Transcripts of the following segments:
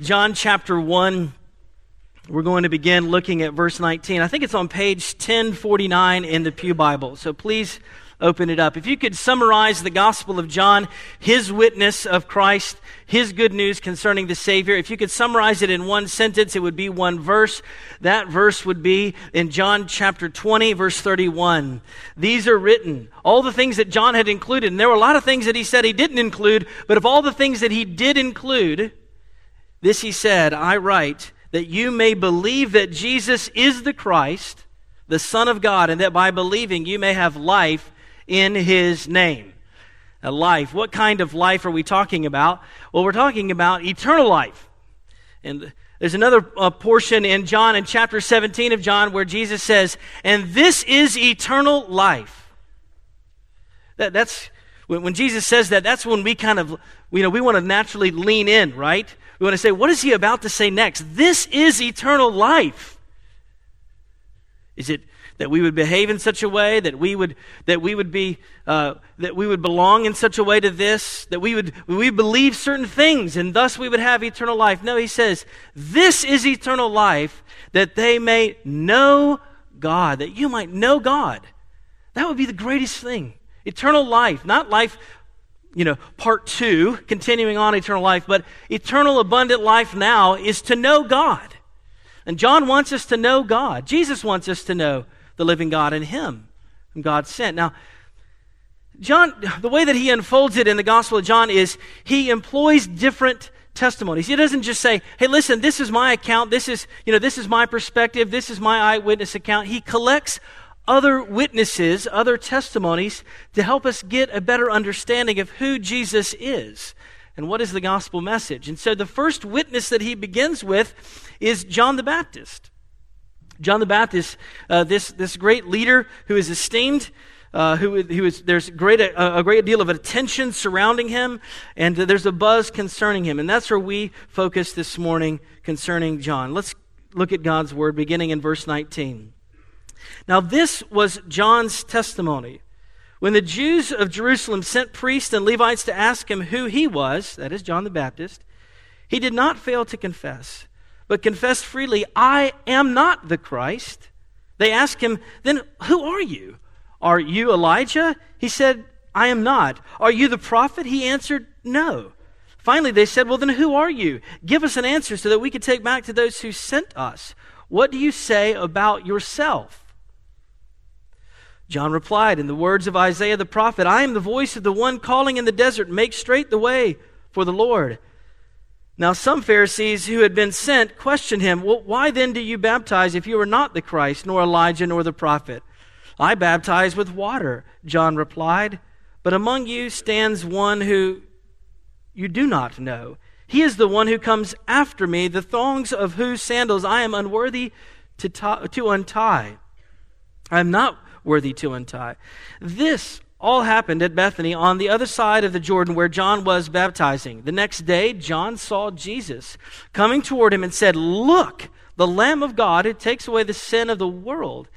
John chapter 1. We're going to begin looking at verse 19. I think it's on page 1049 in the Pew Bible. So please open it up. If you could summarize the Gospel of John, his witness of Christ, his good news concerning the Savior, if you could summarize it in one sentence, it would be one verse. That verse would be in John chapter 20, verse 31. These are written, all the things that John had included, and there were a lot of things that he said he didn't include, but of all the things that he did include, this he said, I write that you may believe that Jesus is the Christ, the Son of God, and that by believing you may have life in his name. A life. What kind of life are we talking about? Well, we're talking about eternal life. And there's another uh, portion in John, in chapter 17 of John, where Jesus says, And this is eternal life. That, that's when, when Jesus says that, that's when we kind of, you know, we want to naturally lean in, right? We want to say, what is he about to say next? This is eternal life. Is it that we would behave in such a way that we would that we would be uh, that we would belong in such a way to this that we would we believe certain things and thus we would have eternal life? No, he says, this is eternal life that they may know God, that you might know God. That would be the greatest thing. Eternal life, not life you know, part two, continuing on eternal life, but eternal abundant life now is to know God. And John wants us to know God. Jesus wants us to know the living God and Him, whom God sent. Now, John, the way that he unfolds it in the Gospel of John is he employs different testimonies. He doesn't just say, hey, listen, this is my account. This is, you know, this is my perspective. This is my eyewitness account. He collects other witnesses, other testimonies to help us get a better understanding of who Jesus is and what is the gospel message. And so the first witness that he begins with is John the Baptist. John the Baptist, uh, this, this great leader who is esteemed, uh, who, who is, there's great, a, a, great deal of attention surrounding him, and there's a buzz concerning him. And that's where we focus this morning concerning John. Let's look at God's word beginning in verse 19. Now, this was John's testimony. When the Jews of Jerusalem sent priests and Levites to ask him who he was, that is John the Baptist, he did not fail to confess, but confessed freely, I am not the Christ. They asked him, Then who are you? Are you Elijah? He said, I am not. Are you the prophet? He answered, No. Finally, they said, Well, then who are you? Give us an answer so that we can take back to those who sent us. What do you say about yourself? John replied in the words of Isaiah the prophet I am the voice of the one calling in the desert, make straight the way for the Lord. Now, some Pharisees who had been sent questioned him, Well, why then do you baptize if you are not the Christ, nor Elijah, nor the prophet? I baptize with water, John replied, but among you stands one who you do not know. He is the one who comes after me, the thongs of whose sandals I am unworthy to, to untie. I am not worthy to untie. This all happened at Bethany on the other side of the Jordan where John was baptizing. The next day, John saw Jesus coming toward him and said, Look, the Lamb of God who takes away the sin of the world.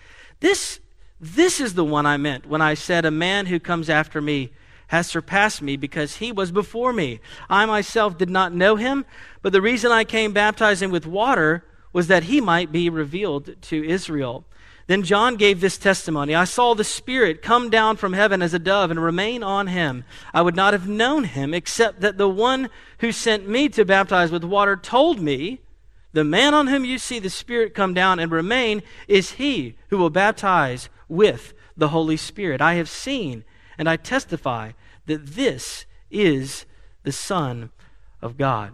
This, this is the one I meant when I said, A man who comes after me has surpassed me because he was before me. I myself did not know him, but the reason I came baptizing with water was that he might be revealed to Israel. Then John gave this testimony I saw the Spirit come down from heaven as a dove and remain on him. I would not have known him except that the one who sent me to baptize with water told me, The man on whom you see the Spirit come down and remain is he who will baptize with the Holy Spirit. I have seen and I testify that this is the Son of God.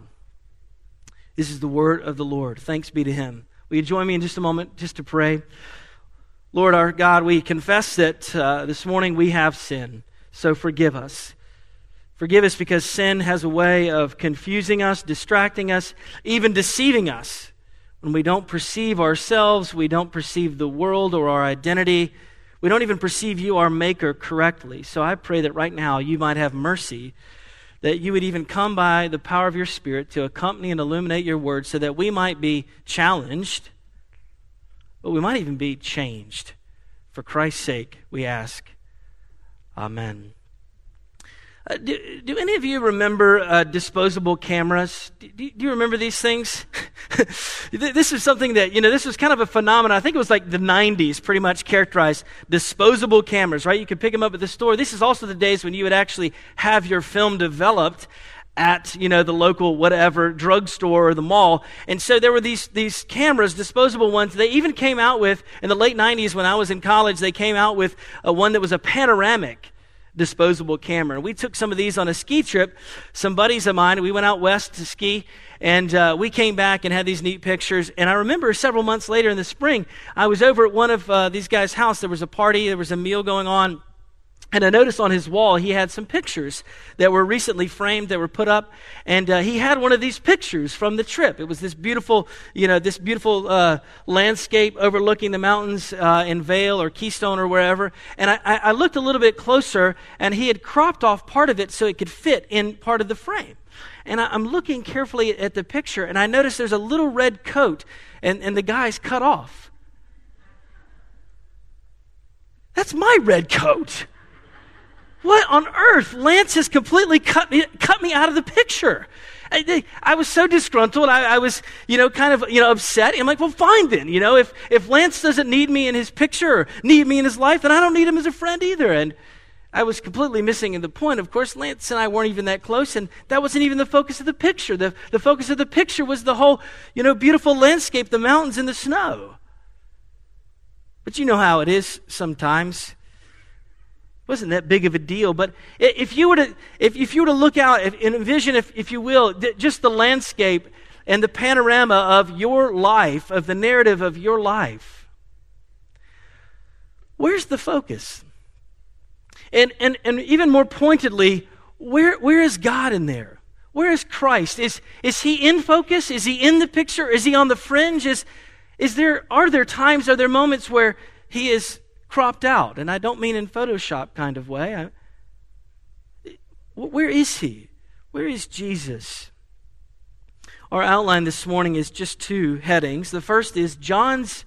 This is the word of the Lord. Thanks be to him. Will you join me in just a moment just to pray? Lord our God, we confess that uh, this morning we have sinned, so forgive us. Forgive us because sin has a way of confusing us, distracting us, even deceiving us. When we don't perceive ourselves, we don't perceive the world or our identity, we don't even perceive you, our Maker, correctly. So I pray that right now you might have mercy, that you would even come by the power of your Spirit to accompany and illuminate your word so that we might be challenged but we might even be changed. For Christ's sake, we ask. Amen. Uh, do, do, any of you remember uh, disposable cameras? Do, do, you remember these things? this is something that, you know, this was kind of a phenomenon. I think it was like the 90s, pretty much characterized disposable cameras, right? You could pick them up at the store. This is also the days when you would actually have your film developed at you know the local whatever drugstore or the mall and so there were these these cameras disposable ones they even came out with in the late 90s when i was in college they came out with a one that was a panoramic disposable camera. We took some of these on a ski trip. Some buddies of mine, we went out west to ski, and uh, we came back and had these neat pictures. And I remember several months later in the spring, I was over at one of uh, these guys' house. There was a party, there was a meal going on. And I noticed on his wall he had some pictures that were recently framed that were put up, and uh, he had one of these pictures from the trip. It was this beautiful, you know, this beautiful uh, landscape overlooking the mountains uh, in Vail or Keystone or wherever. And I, I looked a little bit closer, and he had cropped off part of it so it could fit in part of the frame. And I, am looking carefully at the picture, and I notice there's a little red coat, and, and the guy's cut off. That's my red coat. What on earth? Lance has completely cut me, cut me out of the picture. I, I was so disgruntled. I, I, was, you know, kind of, you know, upset. I'm like, well, fine then. You know, if, if Lance doesn't need me in his picture need me in his life, then I don't need him as a friend either. And I was completely missing the point. Of course, Lance and I weren't even that close, and that wasn't even the focus of the picture. The, the focus of the picture was the whole, you know, beautiful landscape, the mountains and the snow. But you know how it is sometimes wasn't that big of a deal. But if you were to, if, if you were to look out and envision, if, if you will, just the landscape and the panorama of your life, of the narrative of your life, where's the focus? And, and, and even more pointedly, where, where is God in there? Where is Christ? Is, is he in focus? Is he in the picture? Is he on the fringe? Is, is there, are there times, are there moments where he is cropped out. And I don't mean in Photoshop kind of way. I, where is he? Where is Jesus? Our outline this morning is just two headings. The first is John's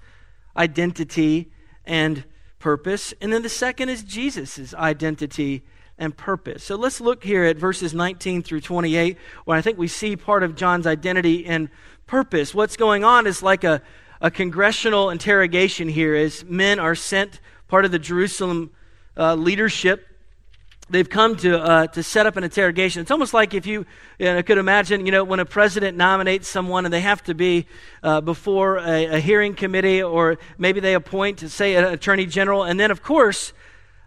identity and purpose, and then the second is Jesus' identity and purpose. So let's look here at verses 19 through 28, where I think we see part of John's identity and purpose. What's going on is like a, a congressional interrogation here as men are sent part of the Jerusalem uh, leadership. They've come to, uh, to set up an interrogation. It's almost like if you, you know, could imagine, you know, when a president nominates someone and they have to be uh, before a, a hearing committee or maybe they appoint, say, an attorney general. And then, of course,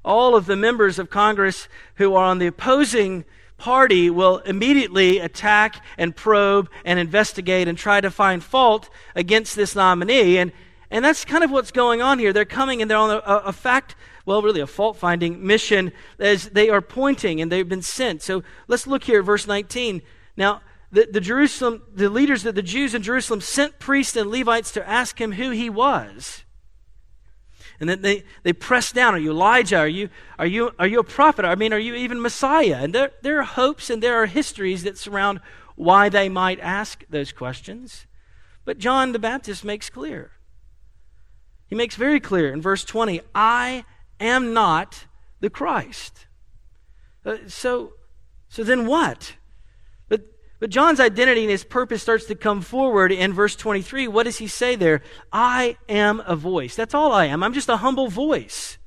all of the members of Congress who are on the opposing party will immediately attack and probe and investigate and try to find fault against this nominee. And and that's kind of what's going on here. They're coming and they're on a, a fact, well, really a fault finding mission as they are pointing and they've been sent. So let's look here at verse 19. Now, the, the Jerusalem, the leaders of the Jews in Jerusalem sent priests and Levites to ask him who he was. And then they, they press down. Are you Elijah? Are you, are, you, are you a prophet? I mean, are you even Messiah? And there, there are hopes and there are histories that surround why they might ask those questions. But John the Baptist makes clear he makes very clear in verse 20 I am not the Christ. Uh, so, so then what? But, John's identity and his purpose starts to come forward in verse 23. What does he say there? I am a voice. That's all I am. I'm just a humble voice.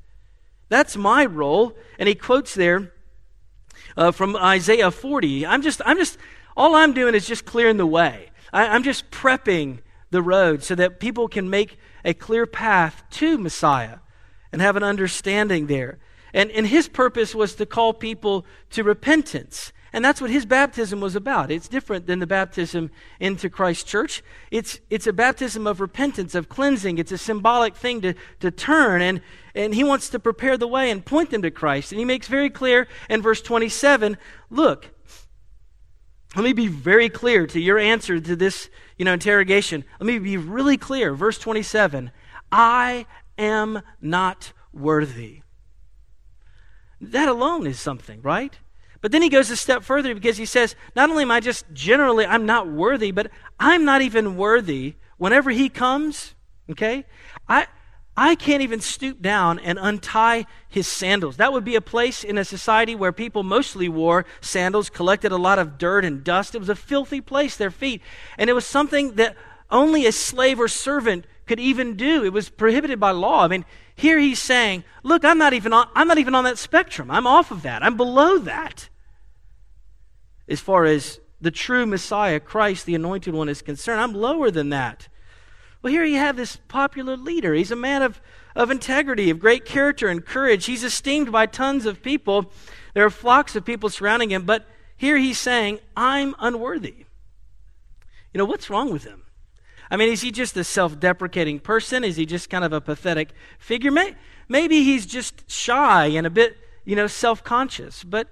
That's my role. And he quotes there uh, from Isaiah 40. I'm just, I'm just, all I'm doing is just clearing the way. I, I'm just prepping the road so that people can make a clear path to Messiah and have an understanding there. And, and his purpose was to call people to repentance. And that's what his baptism was about. It's different than the baptism into Christ's Church. It's, it's a baptism of repentance, of cleansing. It's a symbolic thing to, to turn. And, and he wants to prepare the way and point them to Christ. And he makes very clear in verse 27 look, let me be very clear to your answer to this you know, interrogation. Let me be really clear. Verse 27 I am not worthy. That alone is something, right? But then he goes a step further because he says, not only am I just generally, I'm not worthy, but I'm not even worthy whenever he comes, okay? I, I can't even stoop down and untie his sandals. That would be a place in a society where people mostly wore sandals, collected a lot of dirt and dust. It was a filthy place, their feet. And it was something that only a slave or servant could even do. It was prohibited by law. I mean, here he's saying, look, I'm not even on, I'm not even on that spectrum. I'm off of that. I'm below that. As far as the true Messiah, Christ, the anointed one, is concerned, I'm lower than that. Well, here you have this popular leader. He's a man of, of integrity, of great character and courage. He's esteemed by tons of people. There are flocks of people surrounding him, but here he's saying, I'm unworthy. You know, what's wrong with him? I mean, is he just a self deprecating person? Is he just kind of a pathetic figure? Maybe he's just shy and a bit, you know, self conscious, but,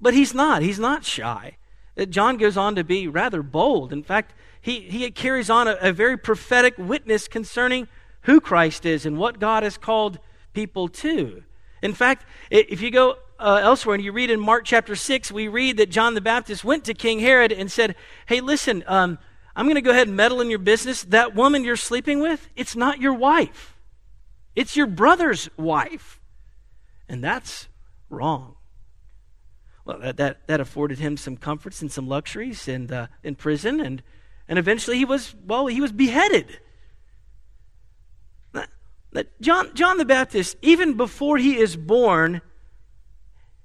but he's not. He's not shy. Uh, John goes on to be rather bold. In fact, he, he carries on a, a very prophetic witness concerning who Christ is and what God has called people to. In fact, if you go uh, elsewhere and you read in Mark chapter 6, we read that John the Baptist went to King Herod and said, Hey, listen, um, I'm going to go ahead and meddle in your business. That woman you're sleeping with, it's not your wife, it's your brother's wife. And that's wrong. Well, that, that, that afforded him some comforts and some luxuries and, uh, in prison. And and eventually he was, well, he was beheaded. John, John the Baptist, even before he is born,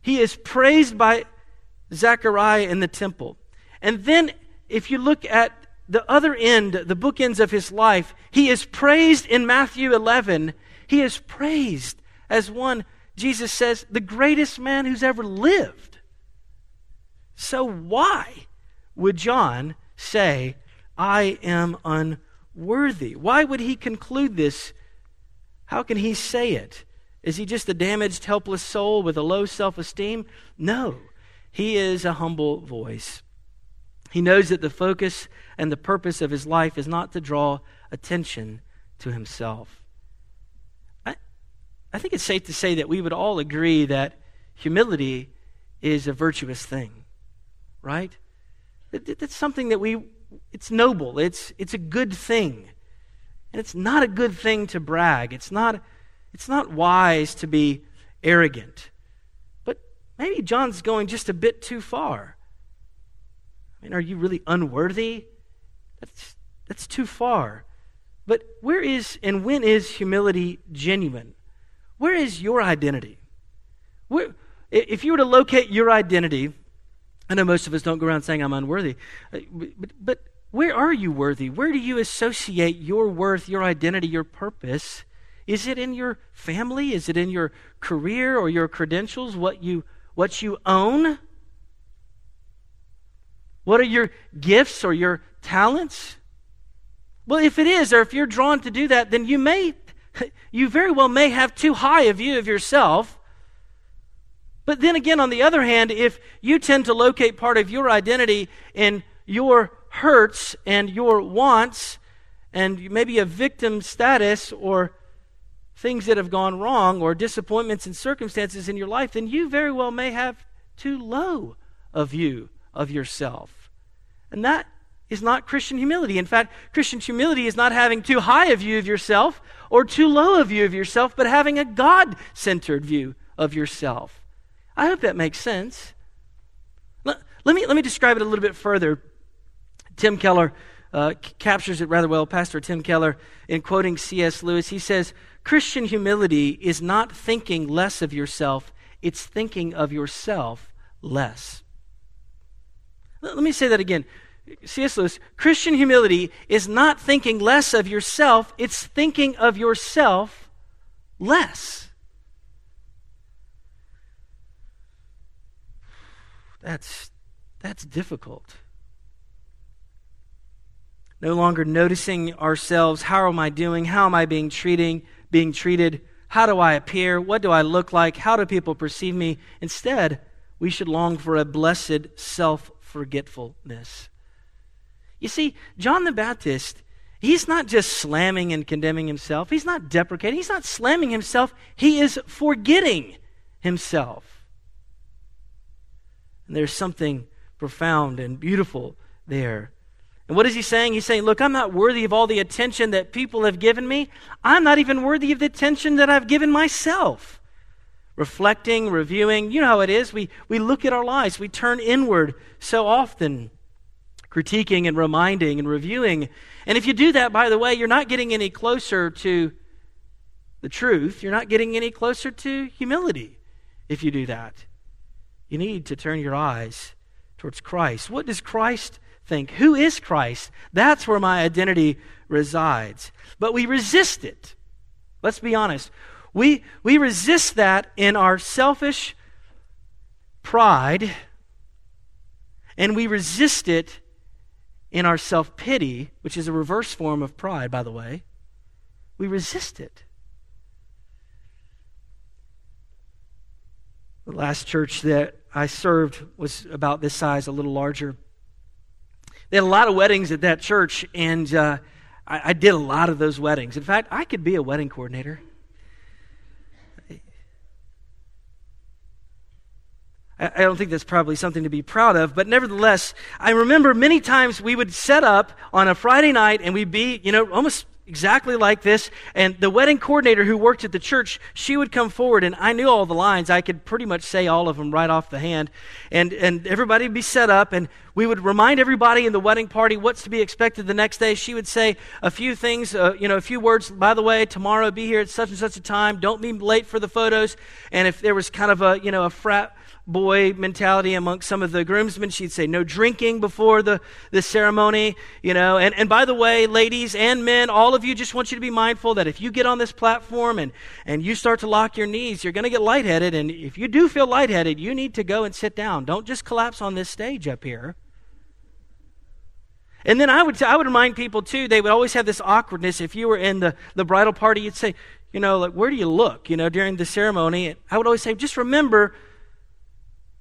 he is praised by Zechariah in the temple. And then, if you look at the other end, the bookends of his life, he is praised in Matthew 11. He is praised as one, Jesus says, the greatest man who's ever lived. So, why would John say, I am unworthy. Why would he conclude this? How can he say it? Is he just a damaged, helpless soul with a low self esteem? No. He is a humble voice. He knows that the focus and the purpose of his life is not to draw attention to himself. I, I think it's safe to say that we would all agree that humility is a virtuous thing, right? That's something that we it's noble. It's, it's a good thing. And it's not a good thing to brag. It's not, it's not wise to be arrogant. But maybe John's going just a bit too far. I mean, are you really unworthy? That's, that's too far. But where is and when is humility genuine? Where is your identity? Where, if you were to locate your identity, I know most of us don't go around saying I'm unworthy, uh, but, but where are you worthy? Where do you associate your worth, your identity, your purpose? Is it in your family? Is it in your career or your credentials, what you, what you own? What are your gifts or your talents? Well, if it is, or if you're drawn to do that, then you may, you very well may have too high a view of yourself but then again, on the other hand, if you tend to locate part of your identity in your hurts and your wants, and maybe a victim status or things that have gone wrong or disappointments and circumstances in your life, then you very well may have too low a view of yourself. And that is not Christian humility. In fact, Christian humility is not having too high a view of yourself or too low a view of yourself, but having a God centered view of yourself. I hope that makes sense. Let, let, me, let me describe it a little bit further. Tim Keller uh, c- captures it rather well. Pastor Tim Keller, in quoting C.S. Lewis, he says, Christian humility is not thinking less of yourself, it's thinking of yourself less. Let, let me say that again. C.S. Lewis, Christian humility is not thinking less of yourself, it's thinking of yourself less. That's, that's difficult. No longer noticing ourselves. How am I doing? How am I being treating, being treated? How do I appear? What do I look like? How do people perceive me? Instead, we should long for a blessed self forgetfulness. You see, John the Baptist, he's not just slamming and condemning himself, he's not deprecating, he's not slamming himself, he is forgetting himself. And there's something profound and beautiful there. And what is he saying? He's saying, Look, I'm not worthy of all the attention that people have given me. I'm not even worthy of the attention that I've given myself. Reflecting, reviewing, you know how it is. We, we look at our lives, we turn inward so often, critiquing and reminding and reviewing. And if you do that, by the way, you're not getting any closer to the truth. You're not getting any closer to humility if you do that. You need to turn your eyes towards Christ. What does Christ think. Who is Christ? That's where my identity resides. But we resist it. Let's be honest. We, we resist that in our selfish pride, and we resist it in our self pity, which is a reverse form of pride, by the way. We resist it. The last church that I served was about this size, a little larger. They had a lot of weddings at that church, and uh, I, I did a lot of those weddings. In fact, I could be a wedding coordinator. I don't think that's probably something to be proud of, but nevertheless, I remember many times we would set up on a Friday night and we'd be, you know, almost exactly like this. And the wedding coordinator who worked at the church, she would come forward, and I knew all the lines. I could pretty much say all of them right off the hand. And, and everybody would be set up, and we would remind everybody in the wedding party what's to be expected the next day. She would say a few things, uh, you know, a few words. By the way, tomorrow be here at such and such a time. Don't be late for the photos. And if there was kind of a, you know, a frat boy mentality amongst some of the groomsmen. She'd say, no drinking before the, the ceremony, you know. And, and by the way, ladies and men, all of you just want you to be mindful that if you get on this platform and, and you start to lock your knees, you're going to get lightheaded. And if you do feel lightheaded, you need to go and sit down. Don't just collapse on this stage up here. And then I would, I would remind people too, they would always have this awkwardness. If you were in the, the bridal party, you'd say, you know, like, where do you look, you know, during the ceremony? And I would always say, just remember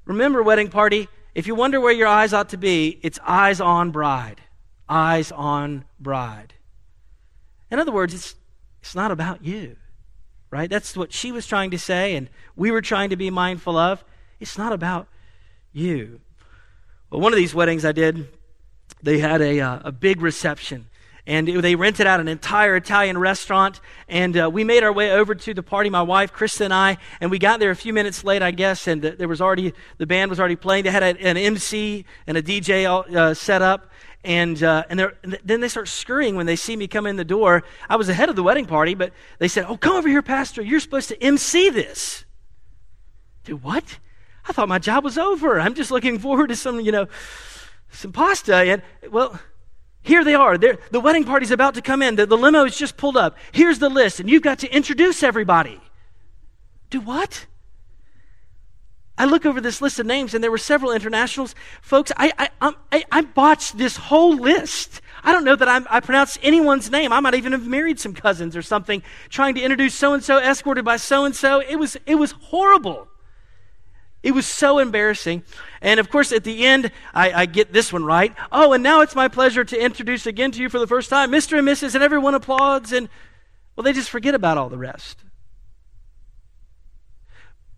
Remember, wedding party, if you wonder where your eyes ought to be, it's eyes on bride. Eyes on bride. In other words, it's, it's not about you, right? That's what she was trying to say, and we were trying to be mindful of. It's not about you. Well, one of these weddings I did, they had a, uh, a big reception and they rented out an entire Italian restaurant. And uh, we made our way over to the party, my wife, Krista, and I. And we got there a few minutes late, I guess. And there was already the band was already playing. They had a, an MC and a DJ uh, set up. And uh, and, and then they start scurrying when they see me come in the door. I was ahead of the wedding party, but they said, "Oh, come over here, Pastor. You're supposed to MC this." Do what? I thought my job was over. I'm just looking forward to some, you know, some pasta. And well here they are. They're, the wedding party's about to come in. The, the limo is just pulled up. Here's the list, and you've got to introduce everybody. Do what? I look over this list of names, and there were several internationals. Folks, I, I, I, I botched this whole list. I don't know that I'm, i pronounced anyone's name. I might even have married some cousins or something, trying to introduce so and so, escorted by so and so. It was, it was horrible. It was so embarrassing. And of course, at the end, I, I, get this one right. Oh, and now it's my pleasure to introduce again to you for the first time Mr. and Mrs., and everyone applauds. And, well, they just forget about all the rest.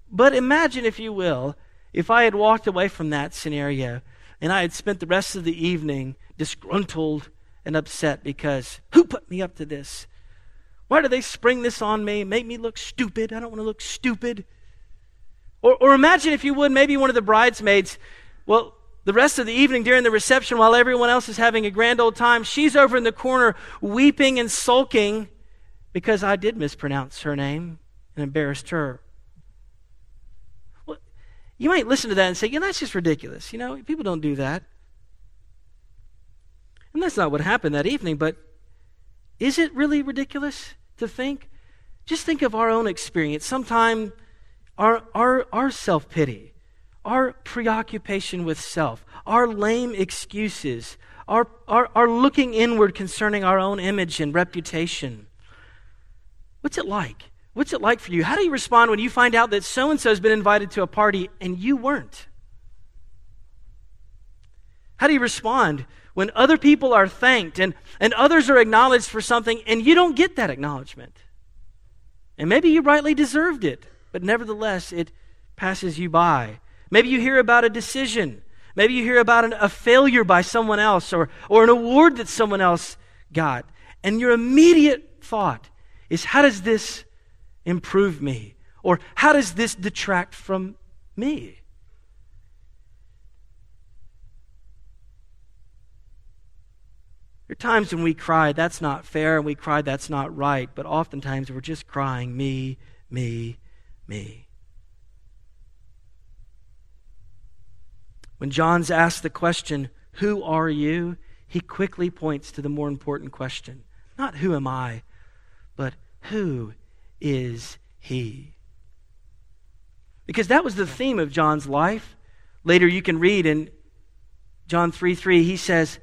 But imagine, if you will, if I had walked away from that scenario and I had spent the rest of the evening disgruntled and upset because who put me up to this? Why do they spring this on me, make me look stupid? I don't want to look stupid. Or, or imagine, if you would, maybe one of the bridesmaids, well, the rest of the evening during the reception, while everyone else is having a grand old time, she's over in the corner weeping and sulking because I did mispronounce her name and embarrassed her. Well, you might listen to that and say, yeah, that's just ridiculous. You know, people don't do that. And that's not what happened that evening, but is it really ridiculous to think? Just think of our own experience. Sometime our, our, our self pity, our preoccupation with self, our lame excuses, our, our, our looking inward concerning our own image and reputation. What's it like? What's it like for you? How do you respond when you find out that so and so has been invited to a party and you weren't? How do you respond when other people are thanked and, and others are acknowledged for something and you don't get that acknowledgement? And maybe you rightly deserved it but nevertheless, it passes you by. Maybe you hear about a decision. Maybe you hear about an, a failure by someone else or, or an award that someone else got. And your immediate thought is, how does this improve me? Or how does this detract from me? There are times when we cry, that's not fair, and we cry, that's not right, but oftentimes we're just crying, me, me, me. When John's asked the question, Who are you? he quickly points to the more important question not who am I, but who is he? Because that was the theme of John's life. Later you can read in John 3 3, he says,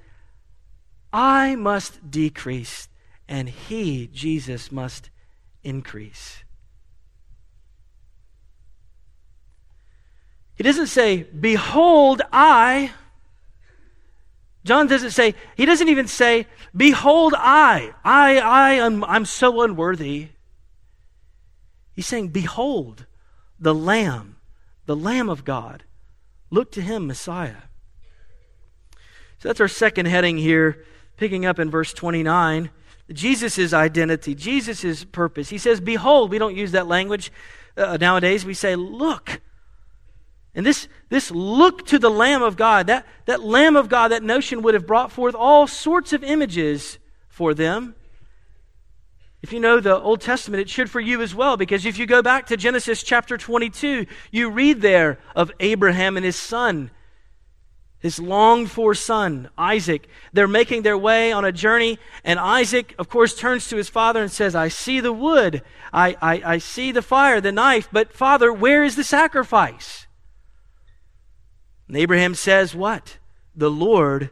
I must decrease, and he, Jesus, must increase. He doesn't say, Behold, I. John doesn't say, he doesn't even say, Behold, I. I, I am I'm so unworthy. He's saying, Behold, the Lamb, the Lamb of God. Look to him, Messiah. So that's our second heading here, picking up in verse 29. Jesus' identity, Jesus' purpose. He says, Behold, we don't use that language uh, nowadays. We say, Look. And this, this look to the Lamb of God, that, that Lamb of God, that notion would have brought forth all sorts of images for them. If you know the Old Testament, it should for you as well, because if you go back to Genesis chapter 22, you read there of Abraham and his son, his longed for son, Isaac. They're making their way on a journey, and Isaac, of course, turns to his father and says, I see the wood, I, I, I see the fire, the knife, but father, where is the sacrifice? And Abraham says, What? The Lord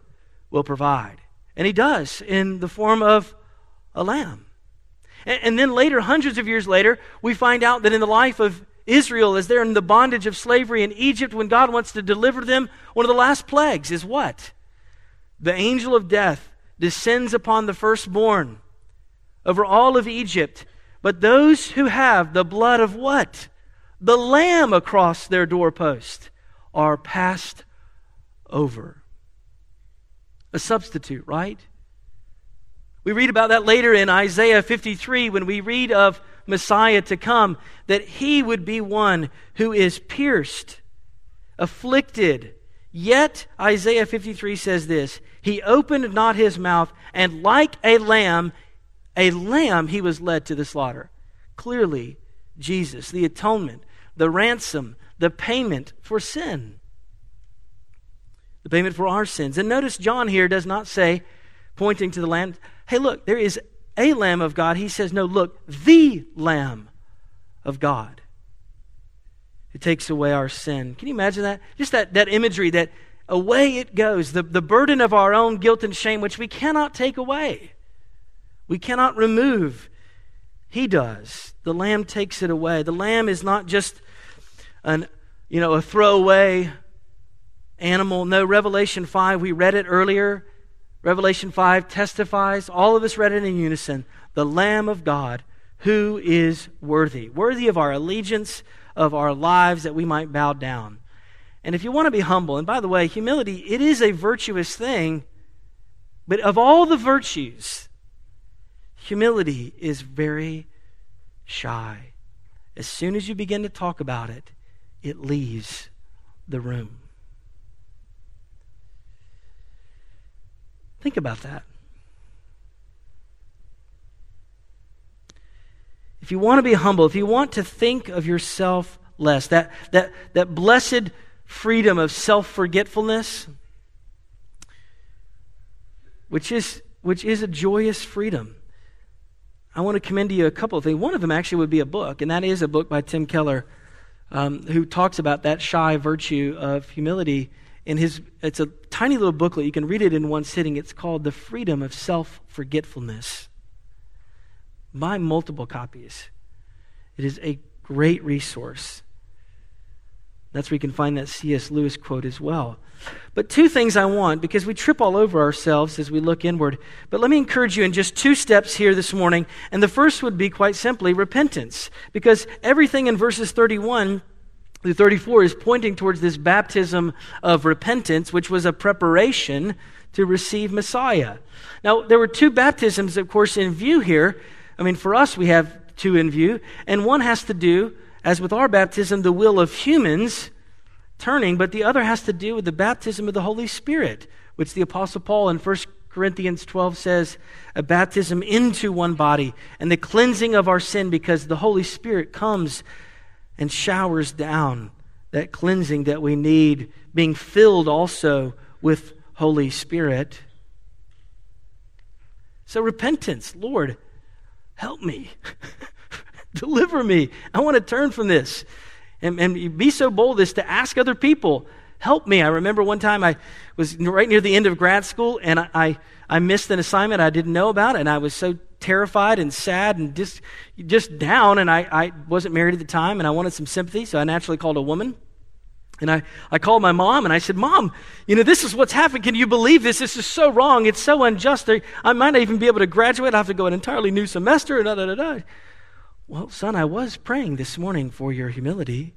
will provide. And he does in the form of a lamb. And, and then later, hundreds of years later, we find out that in the life of Israel, as they're in the bondage of slavery in Egypt, when God wants to deliver them, one of the last plagues is what? The angel of death descends upon the firstborn over all of Egypt. But those who have the blood of what? The lamb across their doorpost are passed over. A substitute, right? We read about that later in Isaiah 53 when we read of Messiah to come, that he would be one who is pierced, afflicted. Yet, Isaiah 53 says this He opened not his mouth, and like a lamb, a lamb he was led to the slaughter. Clearly, Jesus, the atonement, the ransom, the payment for sin. The payment for our sins. And notice John here does not say, pointing to the lamb, hey, look, there is a Lamb of God. He says, no, look, the Lamb of God who takes away our sin. Can you imagine that? Just that, that imagery that away it goes, the, the burden of our own guilt and shame, which we cannot take away, we cannot remove. He does. The Lamb takes it away. The Lamb is not just an, you know, a throwaway animal. No, Revelation 5, we read it earlier. Revelation 5 testifies, all of us read it in unison, the Lamb of God who is worthy, worthy of our allegiance, of our lives, that we might bow down. And if you want to be humble, and by the way, humility, it is a virtuous thing, but of all the virtues, humility is very shy. As soon as you begin to talk about it, it leaves the room. Think about that. If you want to be humble, if you want to think of yourself less, that, that, that blessed freedom of self forgetfulness, which is, which is a joyous freedom. I want to commend to you a couple of things. One of them actually would be a book, and that is a book by Tim Keller um, who talks about that shy virtue of humility in his it's a tiny little booklet. You can read it in one sitting. It's called the freedom of self-forgetfulness. Buy multiple copies. It is a great resource that's where you can find that cs lewis quote as well. But two things i want because we trip all over ourselves as we look inward. But let me encourage you in just two steps here this morning. And the first would be quite simply repentance. Because everything in verses 31 through 34 is pointing towards this baptism of repentance, which was a preparation to receive Messiah. Now, there were two baptisms, of course, in view here. I mean, for us, we have two in view, and one has to do, as with our baptism, the will of humans turning, but the other has to do with the baptism of the Holy Spirit, which the Apostle Paul in 1 Corinthians 12 says, a baptism into one body and the cleansing of our sin because the Holy Spirit comes and showers down that cleansing that we need, being filled also with Holy Spirit. So, repentance, Lord, help me. Deliver me. I want to turn from this. And, and be so bold as to ask other people, help me. I remember one time I was right near the end of grad school and I, I, I missed an assignment I didn't know about, and I was so terrified and sad and just, just down. And I, I wasn't married at the time, and I wanted some sympathy, so I naturally called a woman. And I, I called my mom and I said, Mom, you know, this is what's happened. Can you believe this? This is so wrong. It's so unjust. I might not even be able to graduate. I have to go an entirely new semester. And da, da, da, da. Well, son, I was praying this morning for your humility.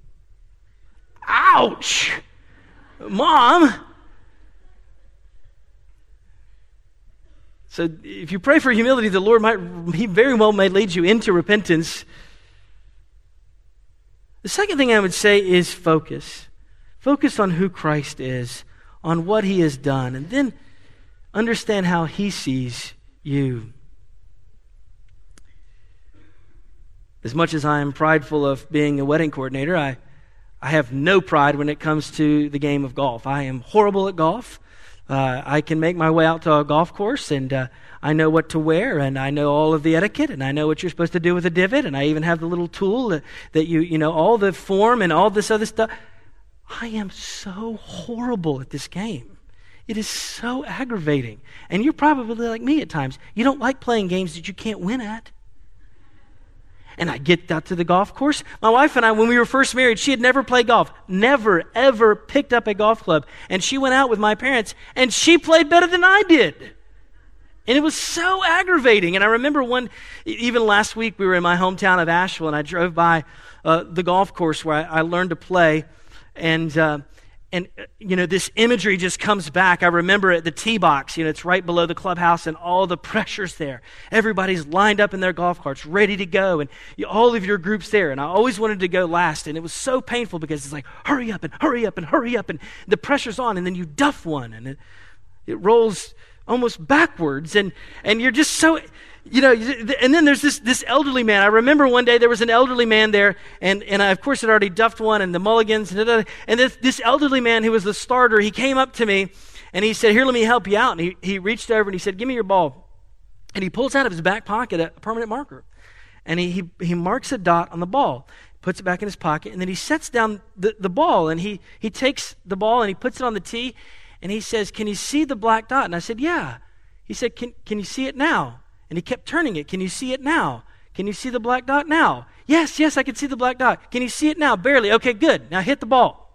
Ouch! Mom! So if you pray for humility, the Lord might, He very well may lead you into repentance. The second thing I would say is focus. Focus on who Christ is, on what He has done, and then understand how He sees you. As much as I am prideful of being a wedding coordinator, I, I have no pride when it comes to the game of golf. I am horrible at golf. Uh, I can make my way out to a golf course and uh, I know what to wear and I know all of the etiquette and I know what you're supposed to do with a divot and I even have the little tool that, that you, you know, all the form and all this other stuff. I am so horrible at this game. It is so aggravating. And you're probably like me at times. You don't like playing games that you can't win at. And I get out to the golf course. My wife and I, when we were first married, she had never played golf, never, ever picked up a golf club. And she went out with my parents, and she played better than I did. And it was so aggravating. And I remember one, even last week, we were in my hometown of Asheville, and I drove by uh, the golf course where I, I learned to play. And uh, and uh, you know this imagery just comes back. I remember at the tee box you know it's right below the clubhouse and all the pressures there. Everybody's lined up in their golf carts ready to go and you, all of your groups there. And i always wanted to go last and it was so painful because it's like hurry up and hurry up and hurry up and the pressure's on and then you duff one and it, it rolls almost backwards and and you're just so you know, and then there's this, this elderly man. I remember one day there was an elderly man there, and, and I, of course, had already duffed one and the mulligans. And, and this, this elderly man who was the starter, he came up to me and he said, Here, let me help you out. And he, he reached over and he said, Give me your ball. And he pulls out of his back pocket a permanent marker. And he, he, he marks a dot on the ball, puts it back in his pocket, and then he sets down the, the ball and he, he takes the ball and he puts it on the tee and he says, Can you see the black dot? And I said, Yeah. He said, Can, can you see it now? And he kept turning it. Can you see it now? Can you see the black dot now? Yes, yes, I can see the black dot. Can you see it now? Barely. Okay, good. Now hit the ball.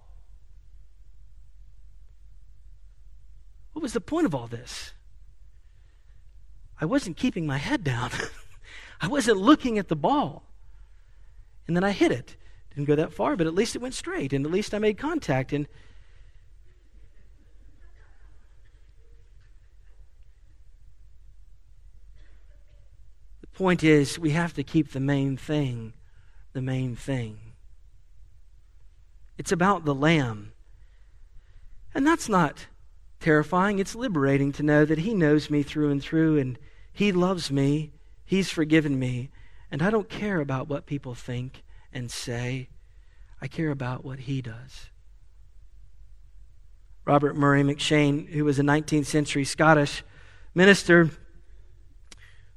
What was the point of all this? I wasn't keeping my head down. I wasn't looking at the ball. And then I hit it. Didn't go that far, but at least it went straight, and at least I made contact. And Point is, we have to keep the main thing the main thing. It's about the Lamb. And that's not terrifying. It's liberating to know that He knows me through and through, and He loves me. He's forgiven me. And I don't care about what people think and say, I care about what He does. Robert Murray M'Cheyne, who was a 19th century Scottish minister,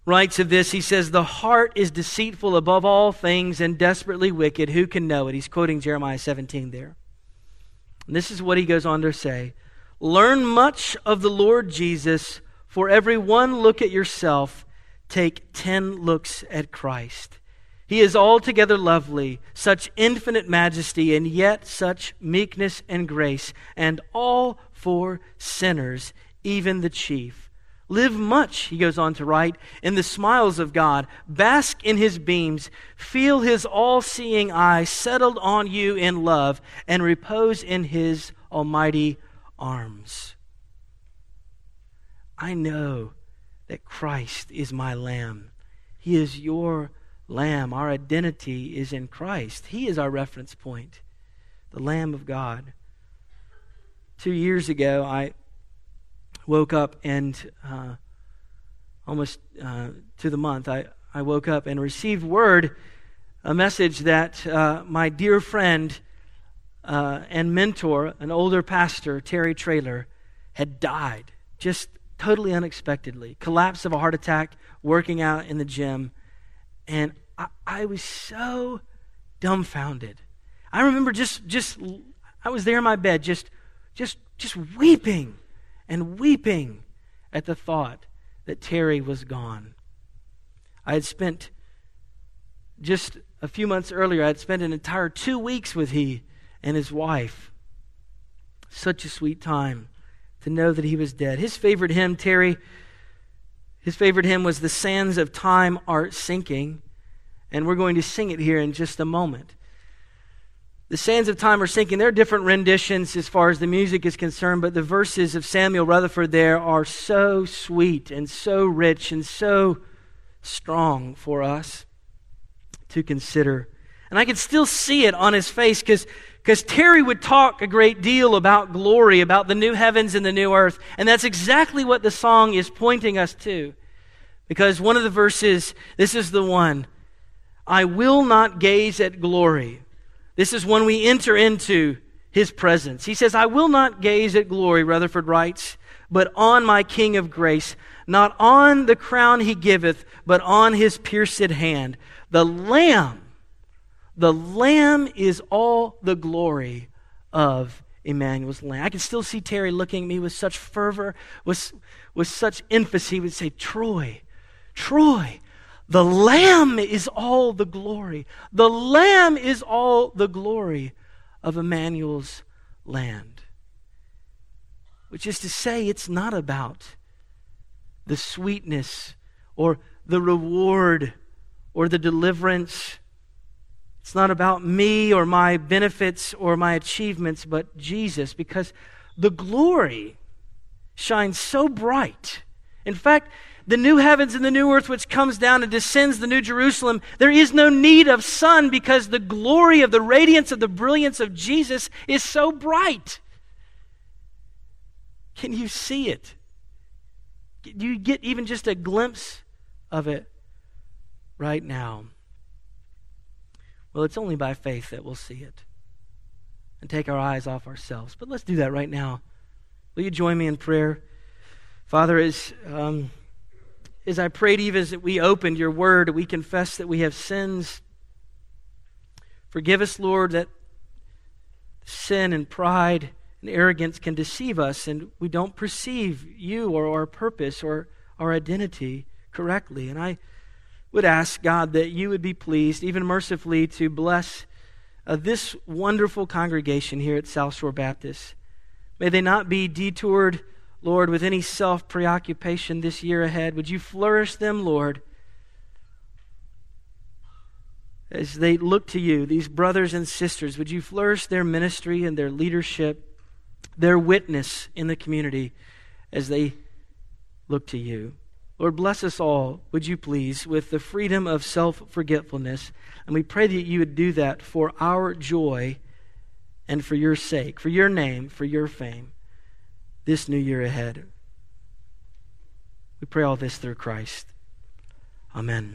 writes of this. He says, The heart is deceitful above all things and desperately wicked. Who can know it? He's quoting Jeremiah 17 there. And this is what he goes on to say Learn much of the Lord Jesus. For every one look at yourself, take ten looks at Christ. He is altogether lovely, such infinite majesty, and yet such meekness and grace, and all for sinners, even the chief. Live much, he goes on to write, in the smiles of God. Bask in his beams. Feel his all seeing eye settled on you in love, and repose in his almighty arms. I know that Christ is my Lamb. He is your Lamb. Our identity is in Christ. He is our reference point, the Lamb of God. Two years ago, I woke up and uh, almost uh, to the month, I, I woke up and received word, a message that uh, my dear friend uh, and mentor, an older pastor, Terry Trailer, had died just totally unexpectedly. Collapse of a heart attack, working out in the gym. And I, I was so dumbfounded. I remember just, just, I was there in my bed, just, just, just weeping and weeping at the thought that Terry was gone. I had spent just a few months earlier, I had spent an entire two weeks with he and his wife. Such a sweet time to know that he was dead. His favorite hymn, Terry, his favorite hymn was The Sands of Time Are Sinking, and we're going to sing it here in just a moment. The sands of time are sinking. There are different renditions as far as the music is concerned, but the verses of Samuel Rutherford there are so sweet and so rich and so strong for us to consider. And I can still see it on his face because because Terry would talk a great deal about glory, about the new heavens and the new earth. And that's exactly what the song is pointing us to. Because one of the verses, this is the one I will not gaze at glory this is when we enter into his presence. He says, I will not gaze at glory, Rutherford writes, but on my King of grace, not on the crown he giveth, but on his pierced hand. The Lamb, the Lamb is all the glory of Emmanuel's Lamb. I can still see Terry looking at me with such fervor, with, with such emphasis. He would say, Troy, Troy, the Lamb is all the glory. The Lamb is all the glory of Emmanuel's land. Which is to say, it's not about the sweetness or the reward or the deliverance. It's not about me or my benefits or my achievements, but Jesus, because the glory shines so bright. In fact, the new heavens and the new earth which comes down and descends the new Jerusalem, there is no need of sun because the glory of the radiance of the brilliance of Jesus is so bright. Can you see it? Do you get even just a glimpse of it right now? Well, it's only by faith that we'll see it and take our eyes off ourselves. But let's do that right now. Will you join me in prayer? Father, as. Um, as I prayed, even as we opened your word, we confess that we have sins. Forgive us, Lord, that sin and pride and arrogance can deceive us and we don't perceive you or our purpose or our identity correctly. And I would ask, God, that you would be pleased, even mercifully, to bless uh, this wonderful congregation here at South Shore Baptist. May they not be detoured Lord, with any self preoccupation this year ahead. Would you flourish them, Lord, as they look to you, these brothers and sisters? Would you flourish their ministry and their leadership, their witness in the community as they look to you? Lord, bless us all, would you please, with the freedom of self forgetfulness. And we pray that you would do that for our joy and for your sake, for your name, for your fame this new year ahead. We pray all this through Christ. Amen.